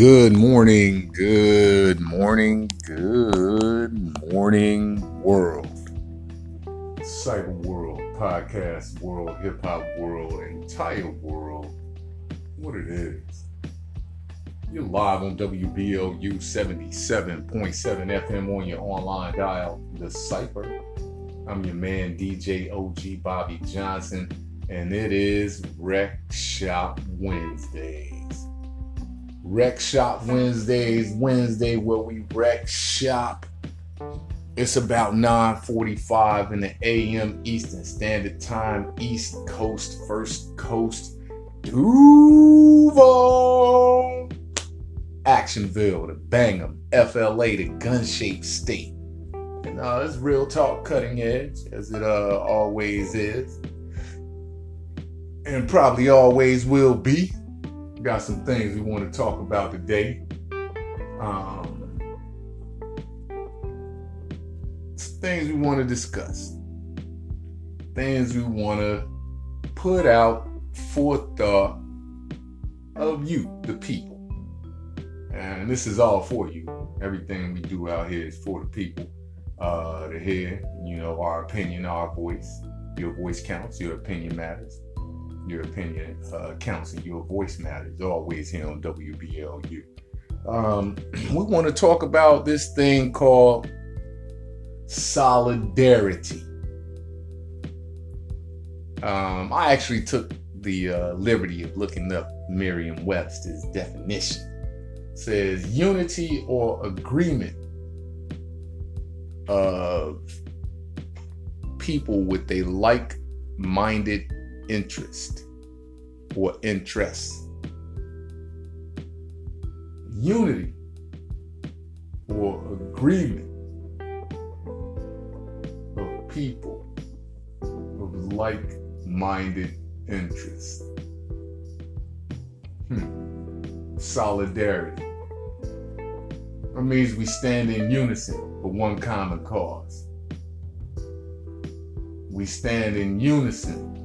Good morning, good morning, good morning, world. Cyber world, podcast world, hip hop world, entire world. What it is. You're live on WBLU 77.7 FM on your online dial, The Cypher. I'm your man, DJ OG Bobby Johnson, and it is Rec Shop Wednesdays. Rec Shop Wednesdays, Wednesday where we rec shop. It's about 9:45 in the AM Eastern Standard Time, East Coast, First Coast, Duval, Actionville, the Bangham, FLA, the gun-shaped state. And uh, it's real talk, cutting edge, as it uh, always is, and probably always will be got some things we want to talk about today. Um, things we want to discuss, things we want to put out for thought of you, the people. And this is all for you. Everything we do out here is for the people uh, to hear, you know, our opinion, our voice. Your voice counts, your opinion matters your opinion uh, counts and your voice matters always here on WBLU. Um, we want to talk about this thing called solidarity. Um, I actually took the uh, liberty of looking up Merriam Webster's definition. It says unity or agreement of people with a like minded interest or interest. Unity or agreement of people of like minded interests. Hmm. Solidarity. That means we stand in unison for one common cause. We stand in unison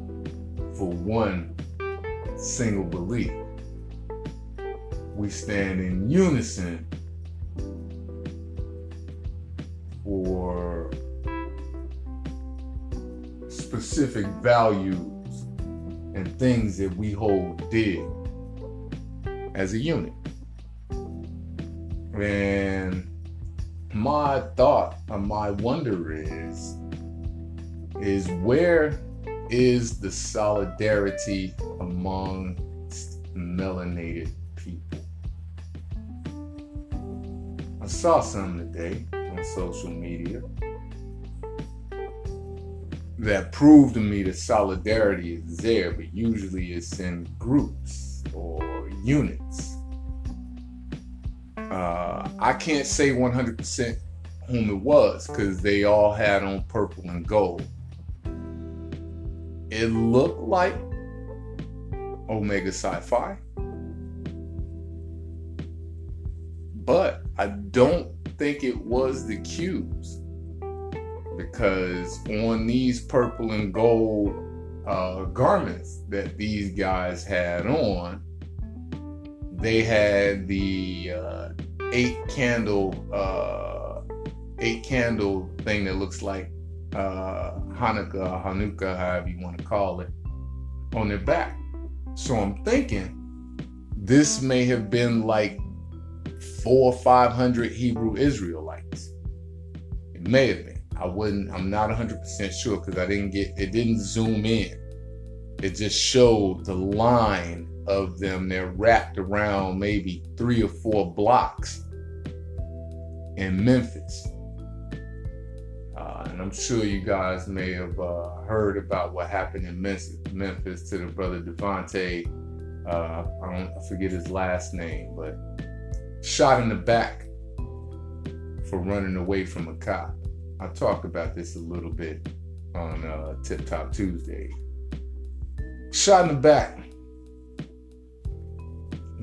for one single belief. We stand in unison for specific values and things that we hold dear as a unit. And my thought or my wonder is is where is the solidarity among melanated people. I saw some today on social media that proved to me that solidarity is there, but usually it's in groups or units. Uh, I can't say 100% whom it was because they all had on purple and gold it looked like Omega Psi Phi. But I don't think it was the Qs because on these purple and gold uh, garments that these guys had on, they had the uh, eight candle, uh, eight candle thing that looks like uh, Hanukkah, Hanukkah, however you want to call it, on their back. So I'm thinking this may have been like four or five hundred Hebrew Israelites. It may have been. I wouldn't. I'm not 100 percent sure because I didn't get. It didn't zoom in. It just showed the line of them. They're wrapped around maybe three or four blocks in Memphis. Uh, and I'm sure you guys may have uh, heard about what happened in Memphis to the brother Devontae. Uh, I don't I forget his last name, but shot in the back for running away from a cop. I talked about this a little bit on uh, Tip Top Tuesday. Shot in the back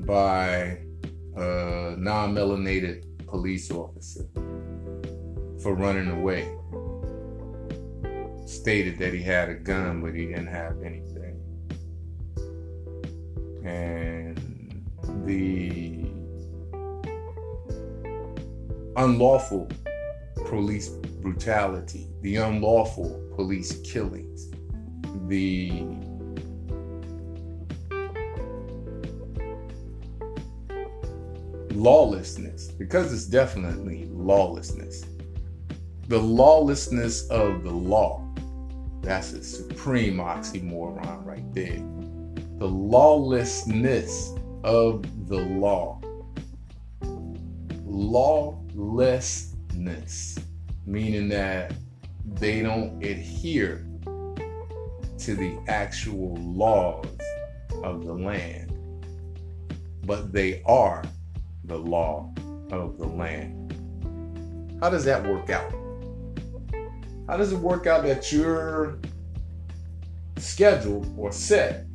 by a non melanated police officer for running away stated that he had a gun, but he didn't have anything. And the unlawful police brutality, the unlawful police killings, the lawlessness, because it's definitely lawlessness. The lawlessness of the law. That's a supreme oxymoron right there. The lawlessness of the law. Lawlessness, meaning that they don't adhere to the actual laws of the land, but they are the law of the land. How does that work out? How does it work out that you're scheduled or set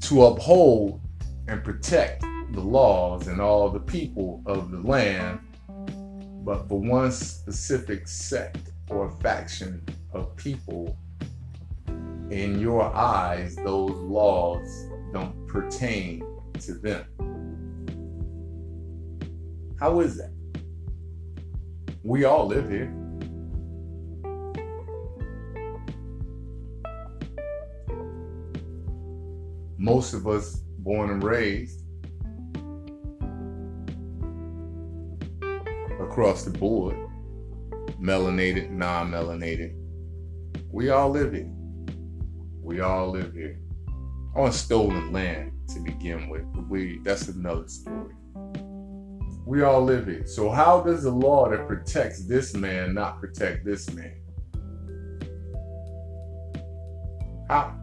to uphold and protect the laws and all the people of the land, but for one specific sect or faction of people, in your eyes, those laws don't pertain to them? How is that? We all live here. Most of us born and raised across the board, melanated, non melanated. We all live here. We all live here. On stolen land to begin with, we that's another story. We all live here. So how does the law that protects this man not protect this man? How?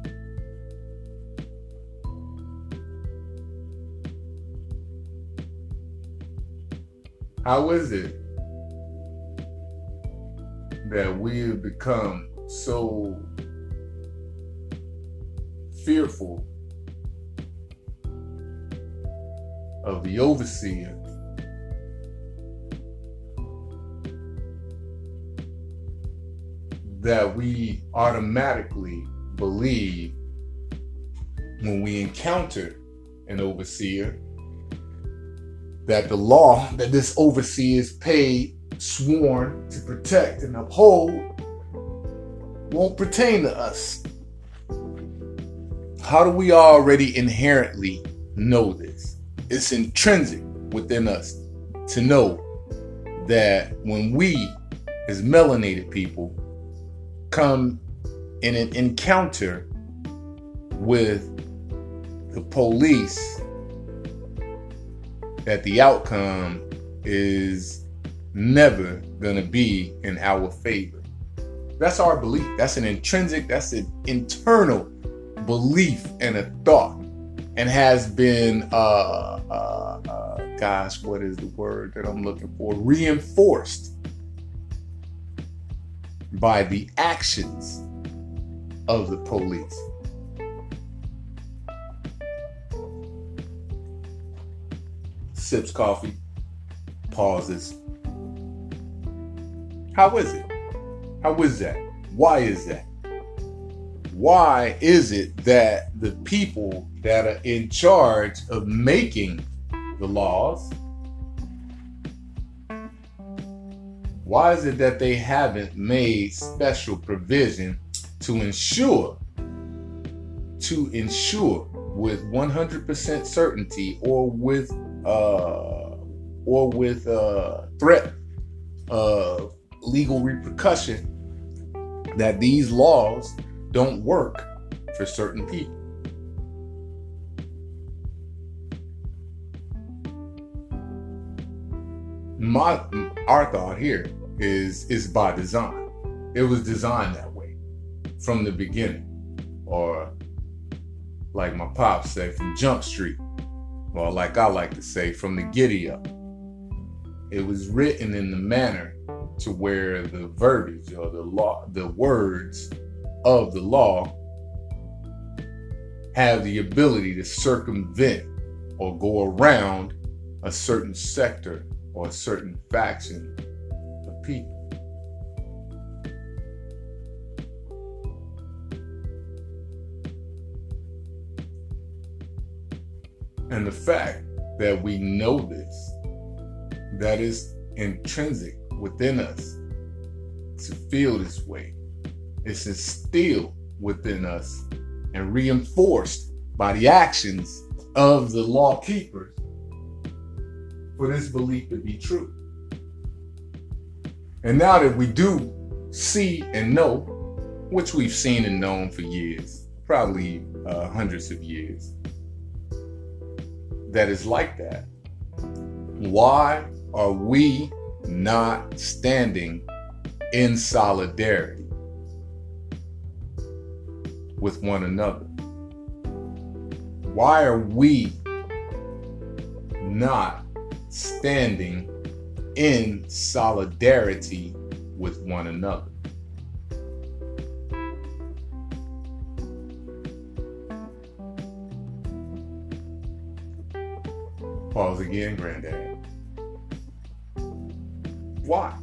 How is it that we have become so fearful of the overseer? That we automatically believe when we encounter an overseer that the law that this overseer is paid, sworn to protect and uphold won't pertain to us. How do we already inherently know this? It's intrinsic within us to know that when we, as melanated people, come in an encounter with the police that the outcome is never going to be in our favor. That's our belief. That's an intrinsic, that's an internal belief and a thought, and has been, uh, uh, uh, gosh, what is the word that I'm looking for? Reinforced by the actions of the police. Sips coffee, pauses. How is it? How is that? Why is that? Why is it that the people that are in charge of making the laws Why is it that they haven't made special provision to ensure, to ensure with 100% certainty or with, uh, or with uh, threat of legal repercussion that these laws don't work for certain people? my our thought here is is by design. It was designed that way from the beginning, or like my pops say, from Jump Street, or like I like to say, from the giddy up. It was written in the manner to where the verbiage or the law, the words of the law have the ability to circumvent or go around a certain sector or a certain faction of people. And the fact that we know this, that is intrinsic within us to feel this way. It's instilled within us and reinforced by the actions of the law keepers for this belief to be true. And now that we do see and know, which we've seen and known for years, probably uh, hundreds of years, that is like that, why are we not standing in solidarity with one another? Why are we not standing in solidarity with one another? Pause again, Granddad. Why?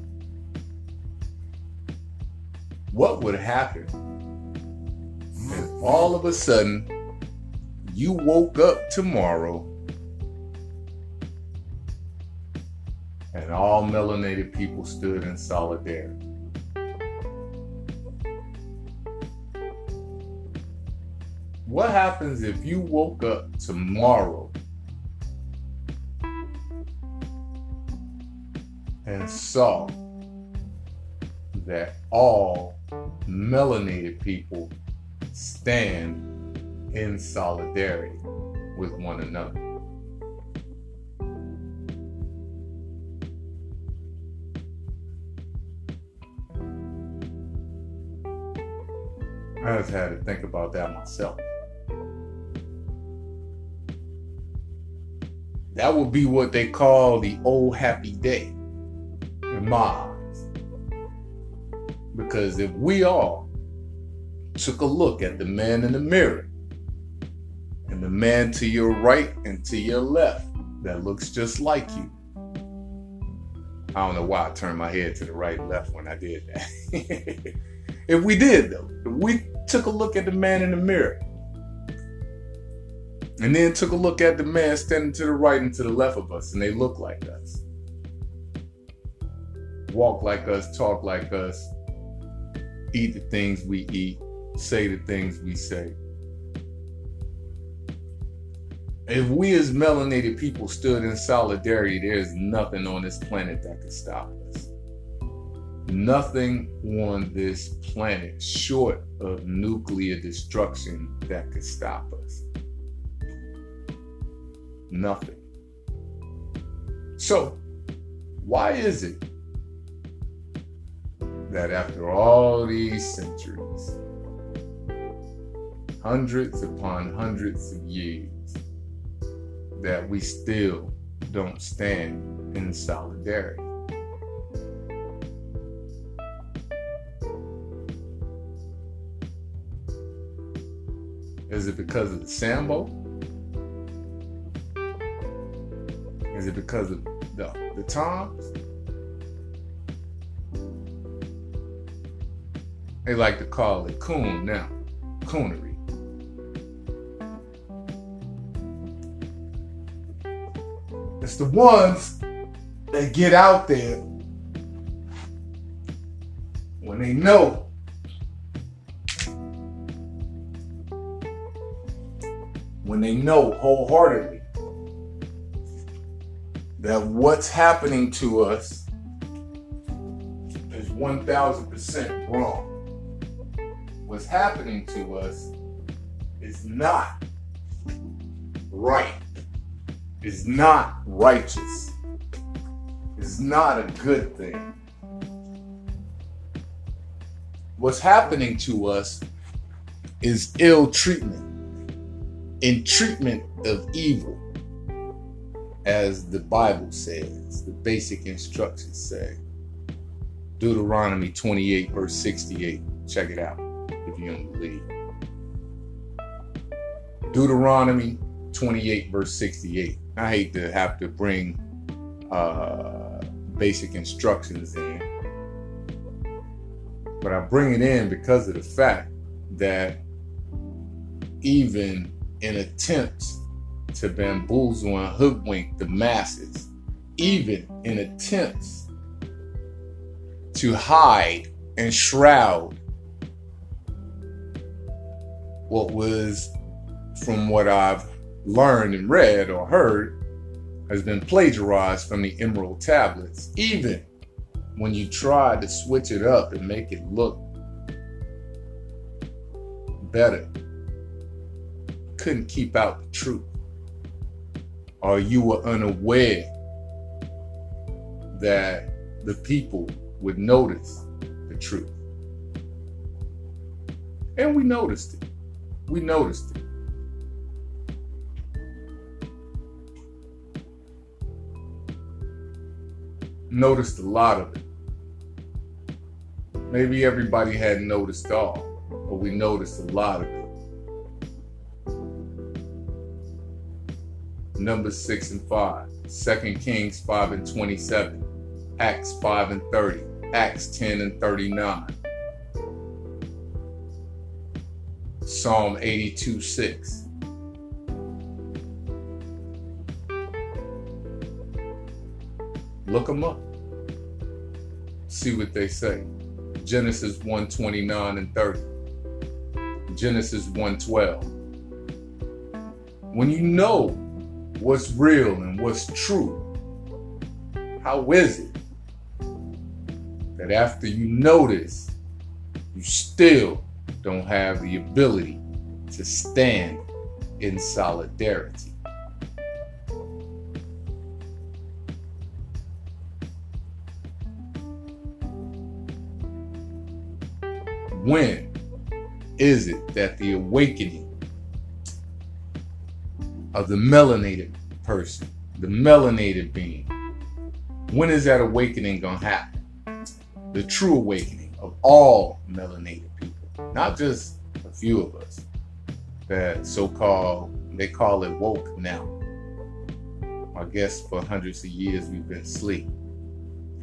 What would happen if all of a sudden you woke up tomorrow and all melanated people stood in solidarity? What happens if you woke up tomorrow saw that all melanated people stand in solidarity with one another. I just had to think about that myself. That would be what they call the old happy day eyes. Because if we all took a look at the man in the mirror and the man to your right and to your left that looks just like you. I don't know why I turned my head to the right and left when I did that. if we did, though, if we took a look at the man in the mirror and then took a look at the man standing to the right and to the left of us and they look like us, walk like us, talk like us, eat the things we eat, say the things we say. If we as melanated people stood in solidarity, there's nothing on this planet that could stop us. Nothing on this planet short of nuclear destruction that could stop us. Nothing. So, why is it that after all these centuries, hundreds upon hundreds of years, that we still don't stand in solidarity. Is it because of the Sambo? Is it because of the, the Toms? They like to call it coon now, coonery. It's the ones that get out there when they know when they know wholeheartedly that what's happening to us is 1000% wrong. What's happening to us is not right is not righteous, is not a good thing. What's happening to us is ill treatment, in treatment of evil, as the Bible says, the basic instructions say. Deuteronomy 28, verse 68. Check it out if you don't believe. Deuteronomy 28, verse 68. I hate to have to bring uh, basic instructions in, but I bring it in because of the fact that even in attempts to bamboozle and hoodwink the masses even in attempts to hide and shroud what was, from what I've learned and read or heard, has been plagiarized from the Emerald tablets, even when you try to switch it up and make it look better. Couldn't keep out the truth. Or you were unaware that the people would notice the truth. And we noticed it. We noticed it. Noticed a lot of it. Maybe everybody hadn't noticed all, but we noticed a lot of it. Numbers 6 and 5, 2 Kings 5 and 27, Acts 5 and 30, Acts 10 and 39, Psalm 82 6. Look them up. See what they say. Genesis 129 and 30. Genesis 112. When you know what's real and what's true, how is it that after you notice, you still don't have the ability to stand in solidarity? When is it that the awakening of the melanated person, the melanated being, when is that awakening going to happen? The true awakening of all melanated not just a few of us that so called, they call it woke now. I guess for hundreds of years we've been asleep.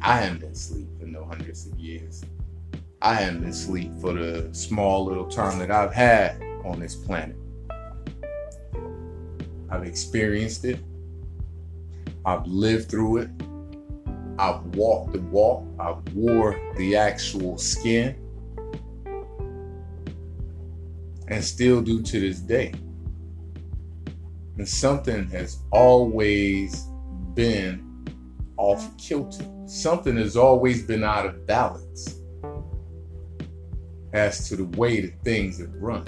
I haven't been asleep for no hundreds of years. I haven't been asleep for the small little time that I've had on this planet. I've experienced it. I've lived through it. I've walked the walk. I've wore the actual skin. And still do to this day. And something has always been off kilter. Something has always been out of balance as to the way that things have run.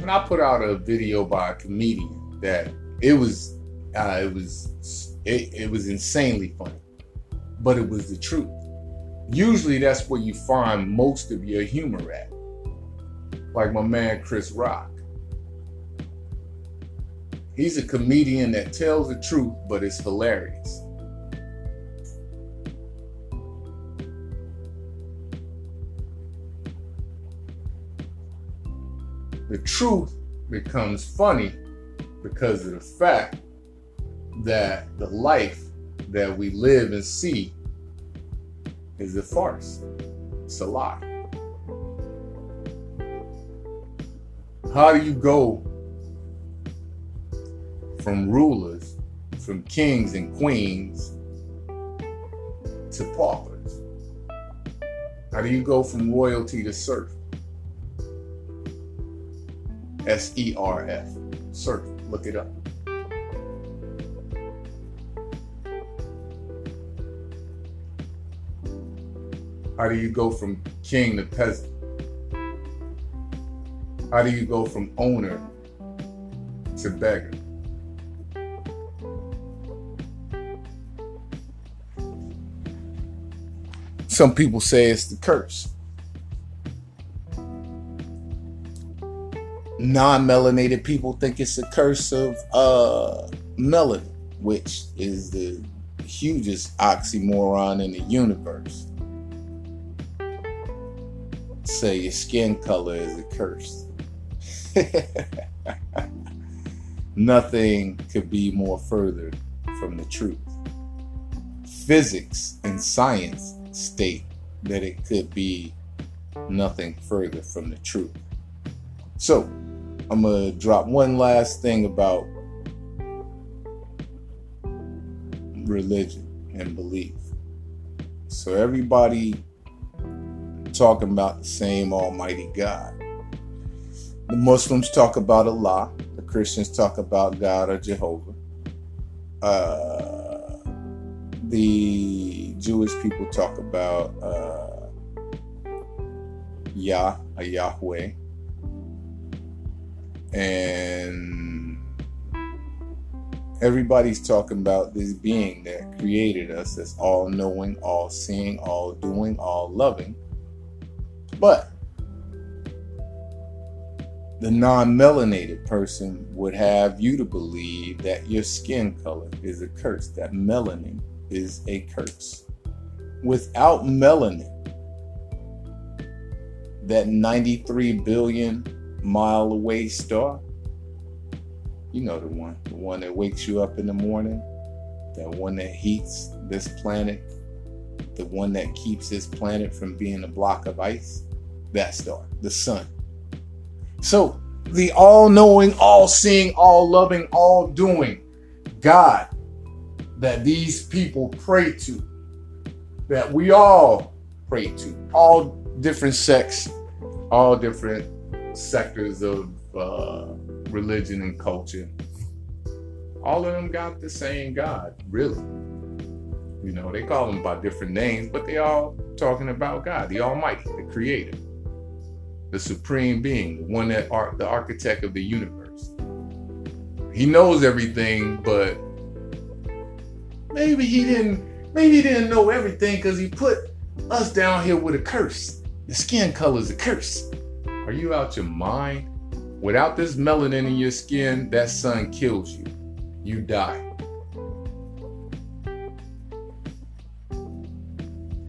And I put out a video by a comedian that it was uh, it was it, it was insanely funny, but it was the truth. Usually, that's where you find most of your humor at. Like my man Chris Rock. He's a comedian that tells the truth, but it's hilarious. the truth becomes funny because of the fact that the life that we live and see is a farce. It's a lie. How do you go from rulers, from kings and queens to paupers? How do you go from royalty to serf? S E R F. Serf. look it up. How do you go from king to peasant? How do you go from owner to beggar? Some people say it's the curse. non-melanated people think it's a curse of uh, melanin, which is the hugest oxymoron in the universe. Say your skin color is a curse. Nothing could be more further from the truth. Physics and science state that it could be nothing further from the truth. So, I'm gonna drop one last thing about religion and belief. So everybody talking about the same Almighty God. The Muslims talk about Allah. The Christians talk about God or Jehovah. Uh, the Jewish people talk about uh, Yah, a Yahweh. And everybody's talking about this being that created us that's all knowing, all seeing, all doing, all loving. But the non melanated person would have you to believe that your skin color is a curse, that melanin is a curse. Without melanin, that 93 billion mile away star. You know the one, the one that wakes you up in the morning, that one that heats this planet, the one that keeps this planet from being a block of ice. That star, the sun. So, the all knowing, all seeing, all loving, all doing God that these people pray to, that we all pray to, all different sects, all different sectors of uh, religion and culture. All of them got the same God, really. You know, they call them by different names, but they all talking about God, the Almighty, the Creator, the Supreme Being, the one that are the architect of the universe. He knows everything, but maybe he didn't. Maybe he didn't know everything because he put us down here with a curse. The skin color is a curse. Are you out your mind? Without this melanin in your skin, that sun kills you. You die.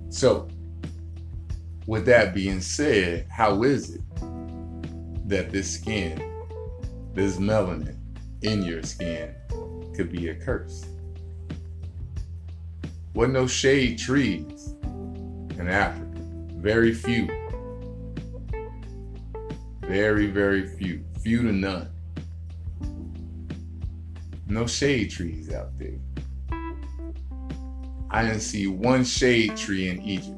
So, with that being said, how is it that this skin, this melanin in your skin, could be a curse? What no shade trees in Africa? Very few. Very, very few. Few to none. No shade trees out there. I didn't see one shade tree in Egypt.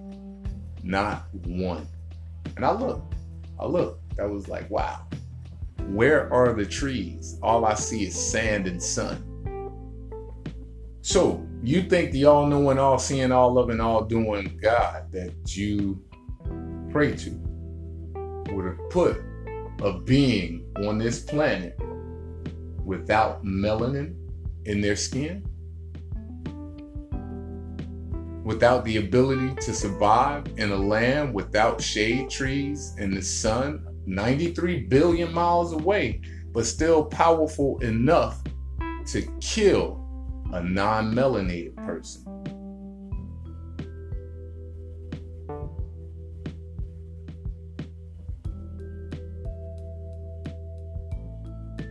Not one. And I looked. I looked. I was like, wow. Where are the trees? All I see is sand and sun. So, you think the all knowing, all seeing, all loving, all doing God that you pray to would have put a being on this planet without melanin in their skin, without the ability to survive in a land without shade trees and the sun 93 billion miles away, but still powerful enough to kill a non melanated person.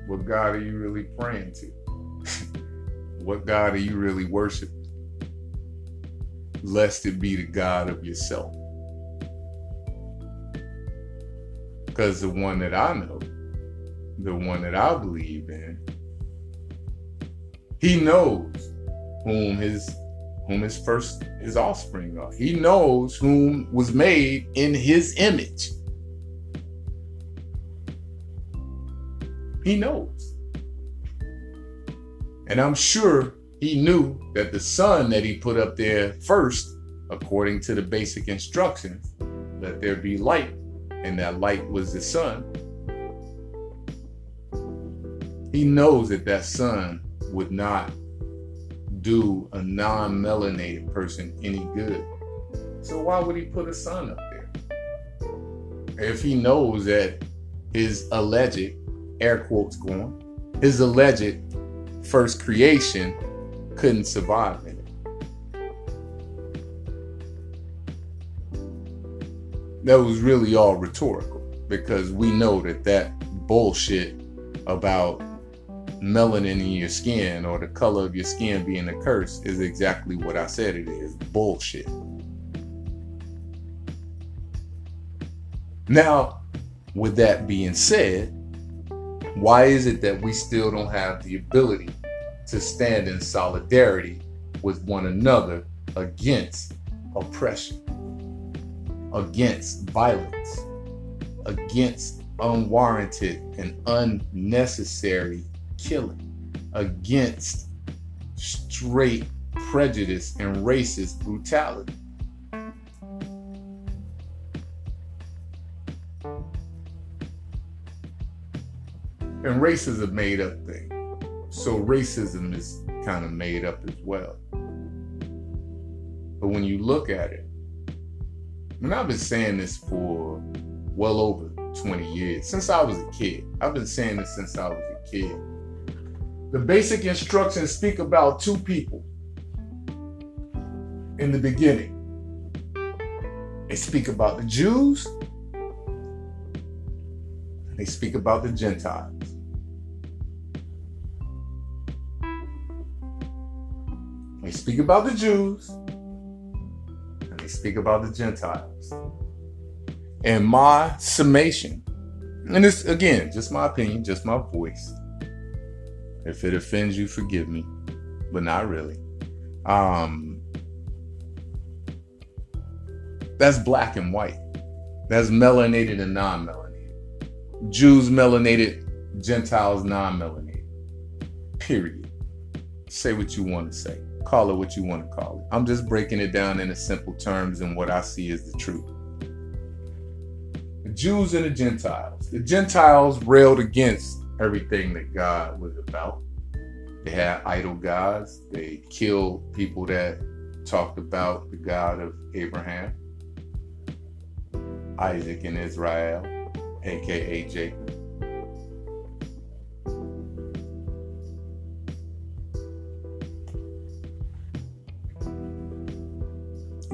What God are you really praying to? what God are you really worshiping? Lest it be the God of yourself. Because the one that I know, the one that I believe in, he knows whom his whom his first his offspring are. He knows whom was made in his image. He knows. And I'm sure he knew that the sun that he put up there first, according to the basic instructions, let there be light, and that light was the sun. He knows that that sun would not do a non melanated person any good. So why would he put a sun up there? If he knows that his alleged air quotes going, his alleged first creation couldn't survive in it. That was really all rhetorical because we know that that bullshit about melanin in your skin or the color of your skin being a curse is exactly what I said it is bullshit. Now, with that being said, why is it that we still don't have the ability to stand in solidarity with one another against oppression, against violence, against unwarranted and unnecessary killing, against straight prejudice and racist brutality. And race is a made up thing. So racism is kind of made up as well. But when you look at it, and I've been saying this for well over 20 years, since I was a kid. I've been saying this since I was a kid. The basic instructions speak about two people in the beginning. They speak about the Jews, they speak about the Gentiles. Speak about the Jews, and they speak about the Gentiles. And my summation, and it's again just my opinion, just my voice. If it offends you, forgive me, but not really. Um, that's black and white. That's melanated and non-melanated. Jews melanated, Gentiles non-melanated. Period. Say what you want to say. Call it what you want to call it. I'm just breaking it down into simple terms and what I see is the truth. The Jews and the Gentiles. The Gentiles railed against everything that God was about. They had idol gods. They killed people that talked about the God of Abraham. Isaac and Israel, aka Jacob.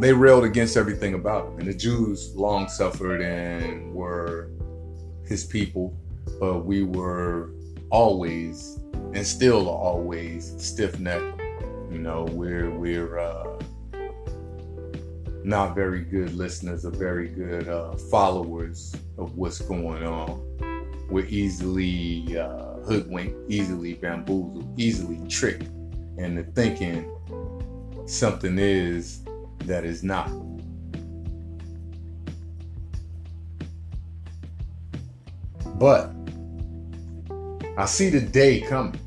They railed against everything about him, and the Jews long suffered and were his people, but we were always and still are always stiff necked. You know, we're we're uh, not very good listeners or very good uh, followers of what's going on. We're easily uh, hoodwinked, easily bamboozled, easily tricked into thinking something is that is not. But I see the day coming.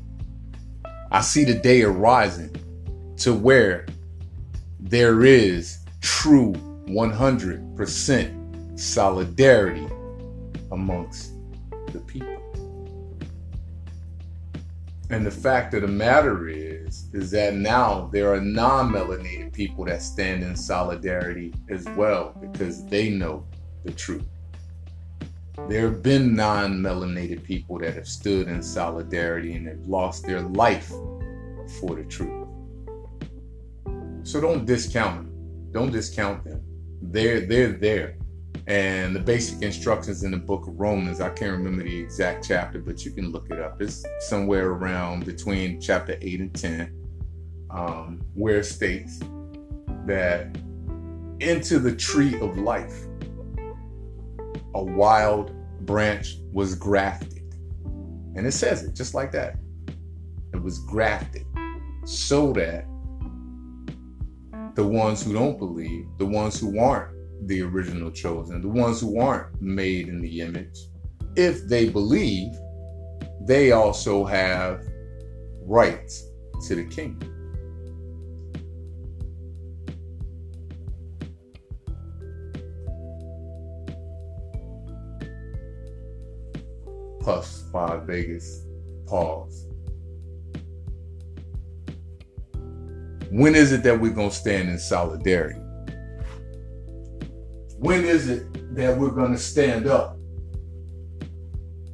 I see the day arising to where there is true 100% solidarity amongst the people. And the fact of the matter is, is that now there are non-melanated people that stand in solidarity as well because they know the truth. There have been non-melanated people that have stood in solidarity and have lost their life for the truth. So don't discount them. Don't discount them. They're they're there. And the basic instructions in the book of Romans, I can't remember the exact chapter, but you can look it up. It's somewhere around between chapter 8 and 10, um, where it states that into the tree of life, a wild branch was grafted. And it says it just like that. It was grafted so that the ones who don't believe, the ones who aren't the original chosen, the ones who aren't made in the image, if they believe, they also have rights to the kingdom. Five Vegas pause. When is it that we're going to stand in solidarity? When is it that we're going to stand up?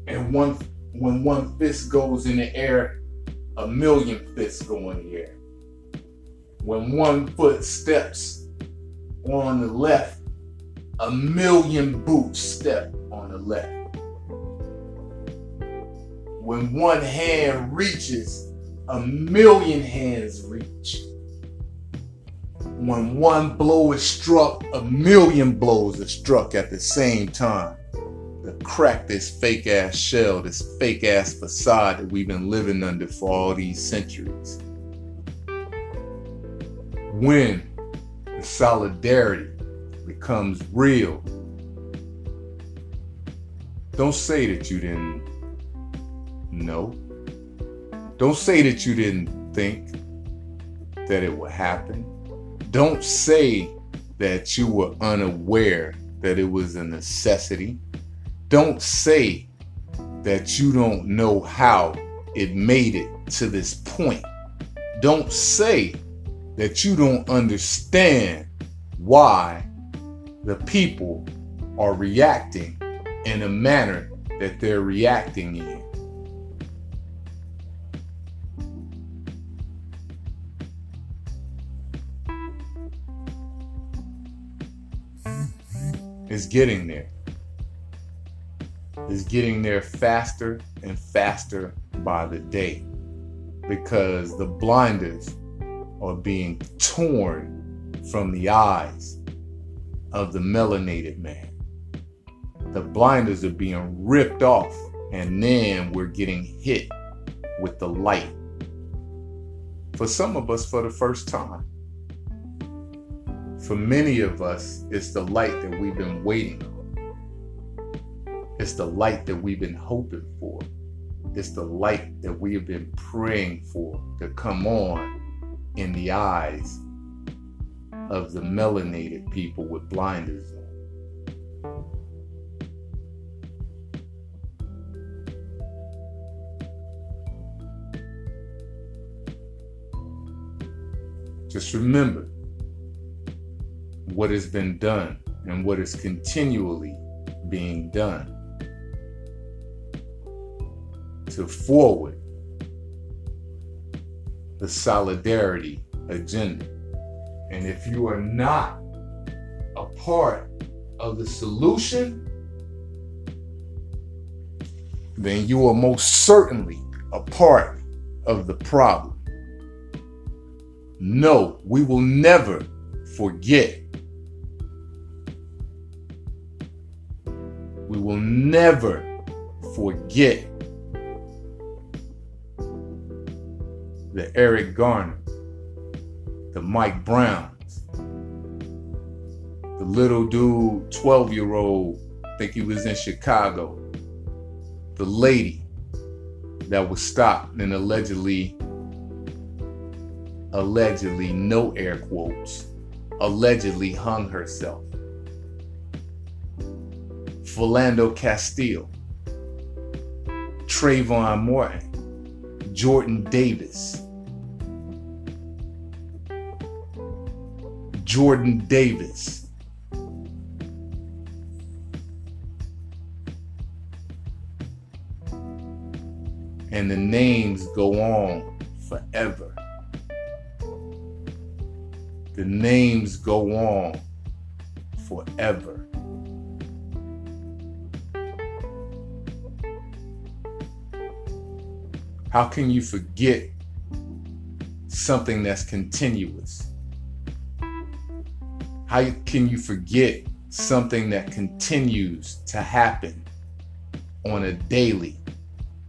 And one, when one fist goes in the air, a million fists go in the air. When one foot steps on the left, a million boots step on the left. When one hand reaches, a million hands reach. When one blow is struck, a million blows are struck at the same time. To crack this fake ass shell, this fake ass facade that we've been living under for all these centuries. when the solidarity becomes real, don't say that you didn't know. Don't say that you didn't think that it would happen. Don't say that you were unaware that it was a necessity. Don't say that you don't know how it made it to this point. Don't say that you don't understand why the people are reacting in a manner that they're reacting in. It's getting there. Is getting there faster and faster by the day because the blinders are being torn from the eyes of the melanated man. The blinders are being ripped off, and then we're getting hit with the light. For some of us, for the first time. For many of us, it's the light that we've been waiting on. It's the light that we've been hoping for. It's the light that we have been praying for to come on in the eyes of the melanated people with blinders on. Just remember what has been done and what is continually being done to forward the solidarity agenda. And if you are not a part of the solution, then you are most certainly a part of the problem. No, we will never forget. Will never forget the Eric Garner, the Mike Browns, the little dude, 12 year old, I think he was in Chicago, the lady that was stopped and allegedly, allegedly, no air quotes, allegedly hung herself. Philando Castile, Trayvon Martin, Jordan Davis, Jordan Davis. And the names go on forever. The names go on forever. How can you forget something that's continuous? How can you forget something that continues to happen on a daily?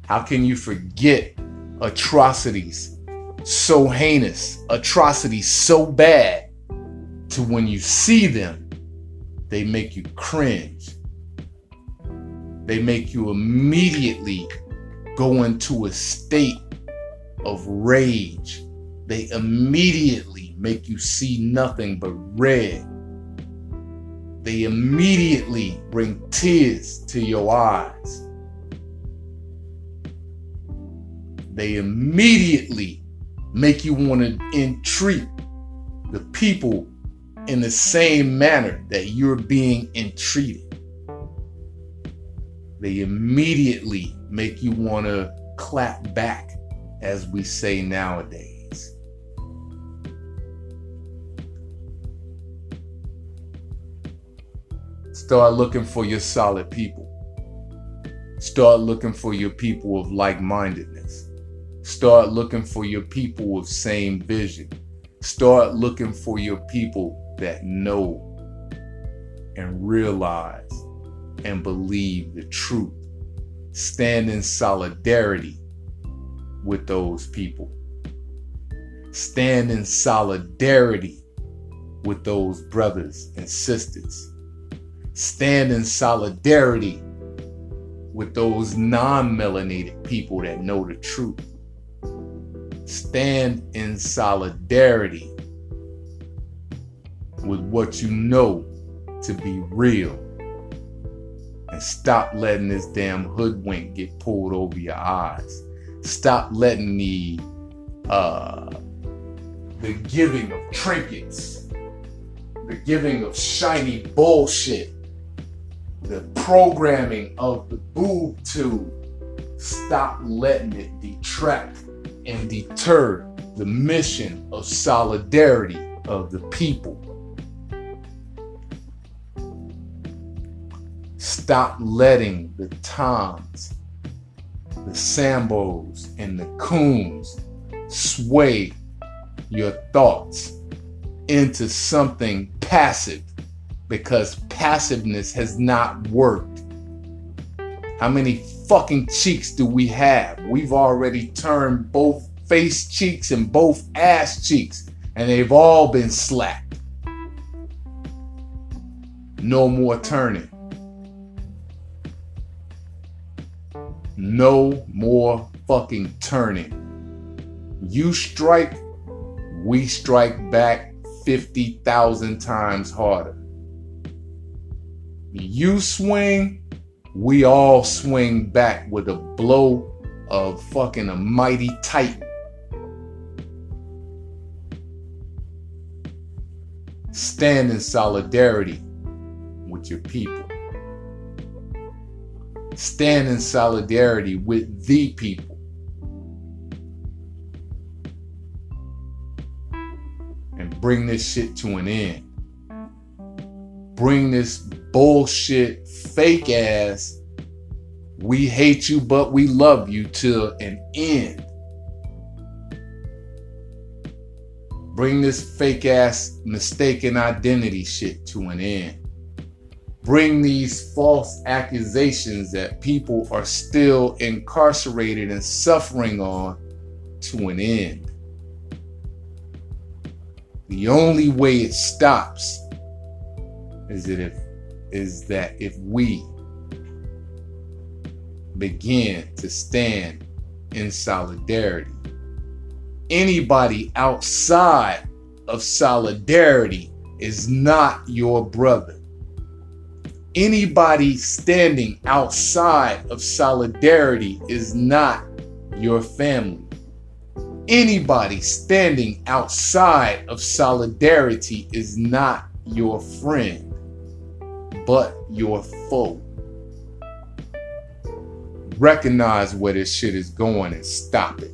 How can you forget atrocities so heinous, atrocities so bad to when you see them, they make you cringe. They make you immediately go into a state of rage. They immediately make you see nothing but red they immediately bring tears to your eyes. They immediately make you want to entreat the people in the same manner that you're being entreated. They immediately make you want to clap back, as we say nowadays. Start looking for your solid people. Start looking for your people of like mindedness. Start looking for your people of same vision. Start looking for your people that know and realize and believe the truth. Stand in solidarity with those people. Stand in solidarity with those brothers and sisters. Stand in solidarity with those non melanated people that know the truth. Stand in solidarity with what you know to be real. And stop letting this damn hoodwink get pulled over your eyes. Stop letting the uh, the giving of trinkets, the giving of shiny bullshit, the programming of the boob tube. Stop letting it detract and deter the mission of solidarity of the people. Stop letting the Toms, the Sambos, and the Coons sway your thoughts into something passive because passiveness has not worked. How many fucking cheeks do we have? We've already turned both face cheeks and both ass cheeks, and they've all been slapped. No more turning. No more fucking turning. You strike, we strike back 50,000 times harder. You swing, we all swing back with a blow of fucking a mighty titan. Stand in solidarity with your people. Stand in solidarity with the people. And bring this shit to an end. Bring this bullshit, fake ass, we hate you, but we love you to an end. Bring this fake ass mistaken identity shit to an end. Bring these false accusations that people are still incarcerated and suffering on to an end. The only way it stops is that if is that if we begin to stand in solidarity, anybody outside of solidarity is not your brother. Anybody standing outside of solidarity is not your family. Anybody standing outside of solidarity is not your friend but your foe. Recognize where this shit is going and stop it.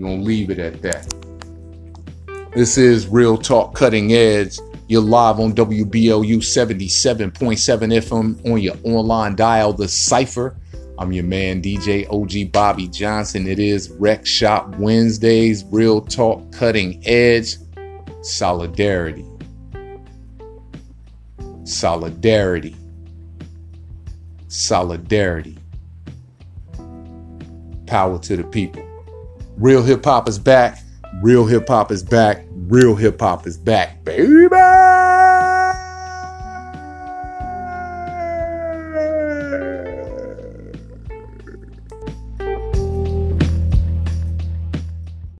Going to leave it at that. This is Real Talk Cutting Edge. You're live on WBLU 77.7 FM on your online dial, The Cypher. I'm your man, DJ OG Bobby Johnson. It is Rec Shop Wednesdays, Real Talk Cutting Edge, Solidarity solidarity. Solidarity. Power to the people. Real hip hop is back. Real hip hop is back real hip hop is back, baby.